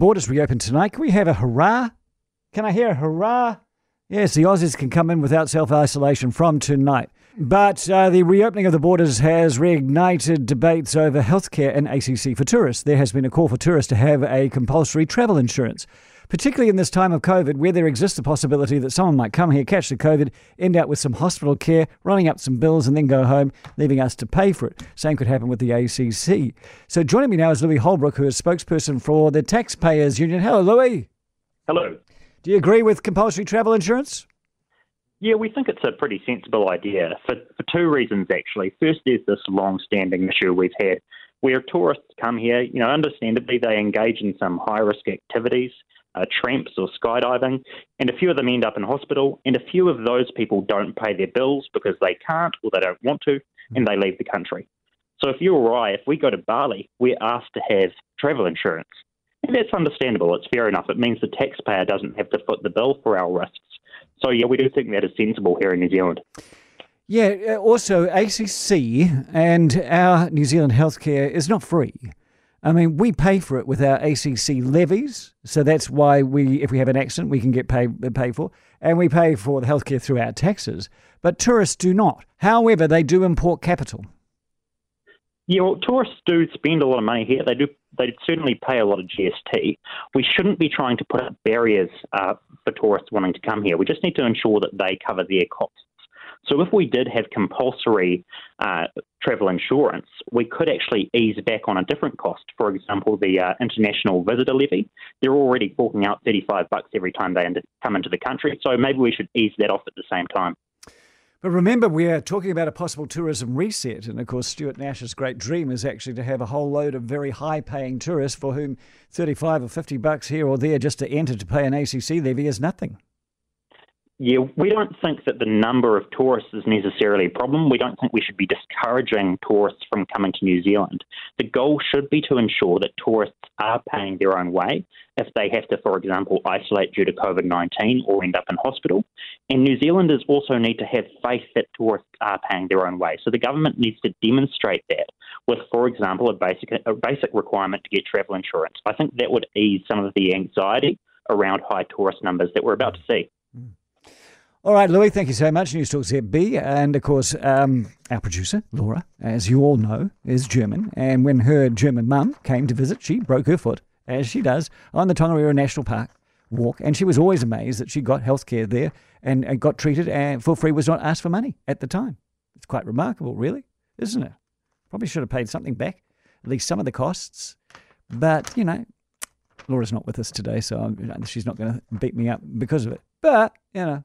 borders reopen tonight. Can we have a hurrah? Can I hear a hurrah? Yes, the Aussies can come in without self isolation from tonight. But uh, the reopening of the borders has reignited debates over healthcare and ACC for tourists. There has been a call for tourists to have a compulsory travel insurance, particularly in this time of COVID, where there exists the possibility that someone might come here, catch the COVID, end up with some hospital care, running up some bills, and then go home, leaving us to pay for it. Same could happen with the ACC. So joining me now is Louis Houlbrooke, who is spokesperson for the Taxpayers Union. Hello, Louis. Hello. Do you agree with compulsory travel insurance? Yeah, we think it's a pretty sensible idea for, for two reasons, actually. First, there's this long standing issue we've had where tourists come here, you know, understandably, they engage in some high risk activities, uh, tramps or skydiving, and a few of them end up in hospital, and a few of those people don't pay their bills because they can't or they don't want to, and they leave the country. So if you're right, if we go to Bali, we're asked to have travel insurance. And that's understandable. It's fair enough. It means the taxpayer doesn't have to foot the bill for our risks. So, yeah, we do think that is sensible here in New Zealand. Yeah, uh, also, ACC and our New Zealand healthcare is not free. I mean, we pay for it with our ACC levies, so that's why we, if we have an accident, we can get paid paid for, and we pay for the healthcare through our taxes. But tourists do not. However, they do import capital. Yeah, well, tourists do spend a lot of money here. They do. They certainly pay a lot of GST. We shouldn't be trying to put up barriers uh, for tourists wanting to come here. We just need to ensure that they cover their costs. So if we did have compulsory uh, travel insurance, we could actually ease back on a different cost. For example, the uh, international visitor levy. They're already forking out 35 bucks every time they come into the country. So maybe we should ease that off at the same time. But remember, we are talking about a possible tourism reset. And of course, Stuart Nash's great dream is actually to have a whole load of very high paying tourists for whom 35 or 50 bucks here or there just to enter to pay an ACC levy is nothing. Yeah, we don't think that the number of tourists is necessarily a problem. We don't think we should be discouraging tourists from coming to New Zealand. The goal should be to ensure that tourists are paying their own way if they have to, for example, isolate due to COVID 19 or end up in hospital. And New Zealanders also need to have faith that tourists are paying their own way. So the government needs to demonstrate that with, for example, a basic, a basic requirement to get travel insurance. I think that would ease some of the anxiety around high tourist numbers that we're about to see. All right, Louis, thank you so much. News Talk ZB. And of course, um, our producer, Laura, as you all know, is German. And when her German mum came to visit, she broke her foot, as she does, on the Tongariro National Park walk. And she was always amazed that she got healthcare there and, and got treated and for free was not asked for money at the time. It's quite remarkable, really, isn't it? Probably should have paid something back, at least some of the costs. But, you know, Laura's not with us today, so I'm, she's not going to beat me up because of it. But, you know,